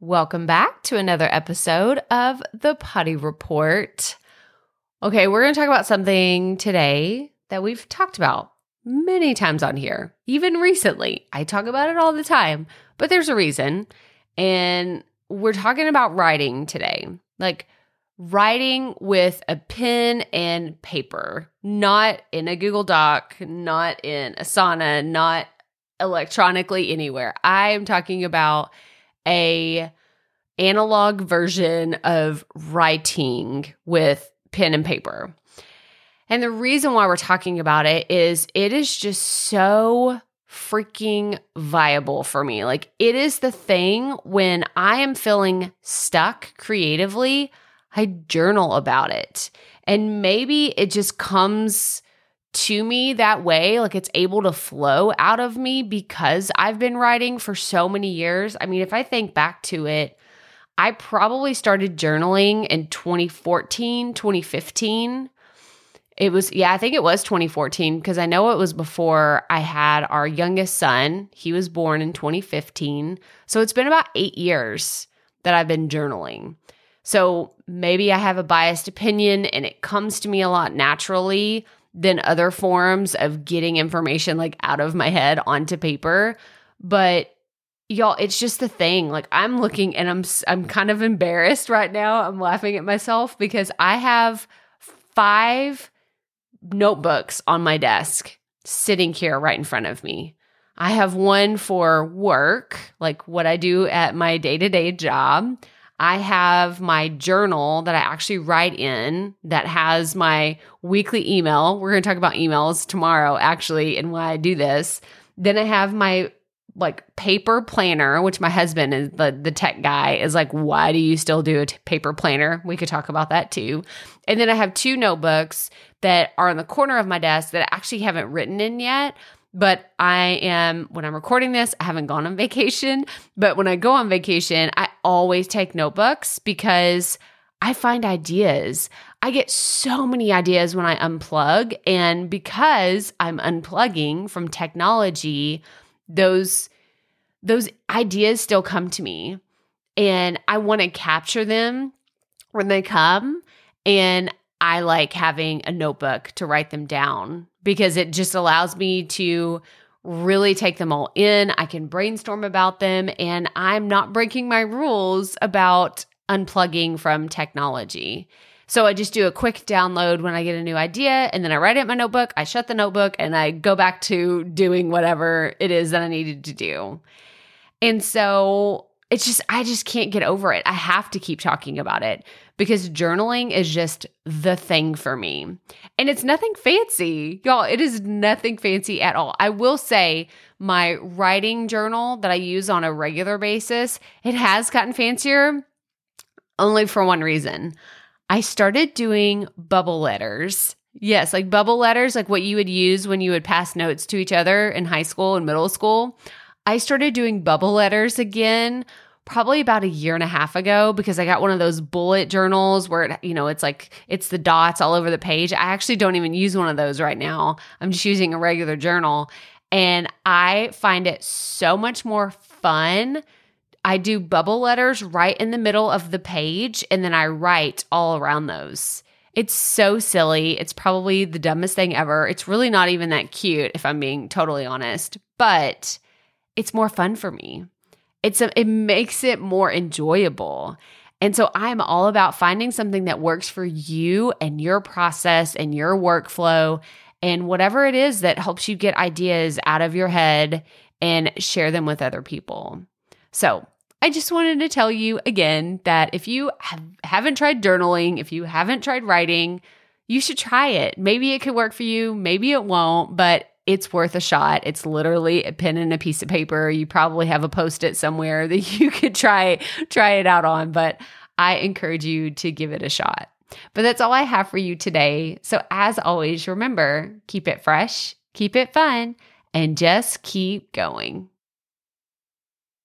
Welcome back to another episode of the Putty Report. Okay, we're going to talk about something today that we've talked about many times on here, even recently. I talk about it all the time, but there's a reason. And we're talking about writing today. Like, writing with a pen and paper, not in a Google Doc, not in Asana, not electronically anywhere. I am talking about a analog version of writing with pen and paper. And the reason why we're talking about it is it is just so freaking viable for me. Like it is the thing when I am feeling stuck creatively, I journal about it. And maybe it just comes to me that way. Like it's able to flow out of me because I've been writing for so many years. I mean, if I think back to it, I probably started journaling in 2014, 2015. It was, yeah, I think it was 2014 because I know it was before I had our youngest son. He was born in 2015. So it's been about eight years that I've been journaling. So maybe I have a biased opinion and it comes to me a lot naturally than other forms of getting information like out of my head onto paper. But y'all, it's just the thing. Like I'm looking and I'm I'm kind of embarrassed right now. I'm laughing at myself because I have five notebooks on my desk sitting here right in front of me. I have one for work, like what I do at my day-to-day job. I have my journal that I actually write in that has my weekly email. We're going to talk about emails tomorrow, actually, and why I do this. Then I have my like paper planner, which my husband is the, the tech guy is like, why do you still do a t- paper planner? We could talk about that too. And then I have two notebooks that are in the corner of my desk that I actually haven't written in yet. But I am, when I'm recording this, I haven't gone on vacation. But when I go on vacation, I always take notebooks because I find ideas. I get so many ideas when I unplug. And because I'm unplugging from technology, those those ideas still come to me and I want to capture them when they come and I like having a notebook to write them down because it just allows me to really take them all in. I can brainstorm about them and I'm not breaking my rules about unplugging from technology. So I just do a quick download when I get a new idea and then I write it in my notebook, I shut the notebook and I go back to doing whatever it is that I needed to do. And so it's just, I just can't get over it. I have to keep talking about it because journaling is just the thing for me. And it's nothing fancy. Y'all, it is nothing fancy at all. I will say my writing journal that I use on a regular basis, it has gotten fancier only for one reason. I started doing bubble letters. Yes, like bubble letters, like what you would use when you would pass notes to each other in high school and middle school. I started doing bubble letters again probably about a year and a half ago because I got one of those bullet journals where it, you know it's like it's the dots all over the page. I actually don't even use one of those right now. I'm just using a regular journal and I find it so much more fun I do bubble letters right in the middle of the page and then I write all around those. It's so silly. It's probably the dumbest thing ever. It's really not even that cute if I'm being totally honest, but it's more fun for me. It's a, it makes it more enjoyable. And so I'm all about finding something that works for you and your process and your workflow and whatever it is that helps you get ideas out of your head and share them with other people. So, I just wanted to tell you again that if you have, haven't tried journaling, if you haven't tried writing, you should try it. Maybe it could work for you, maybe it won't, but it's worth a shot. It's literally a pen and a piece of paper. You probably have a post-it somewhere that you could try try it out on, but I encourage you to give it a shot. But that's all I have for you today. So as always, remember, keep it fresh, keep it fun, and just keep going.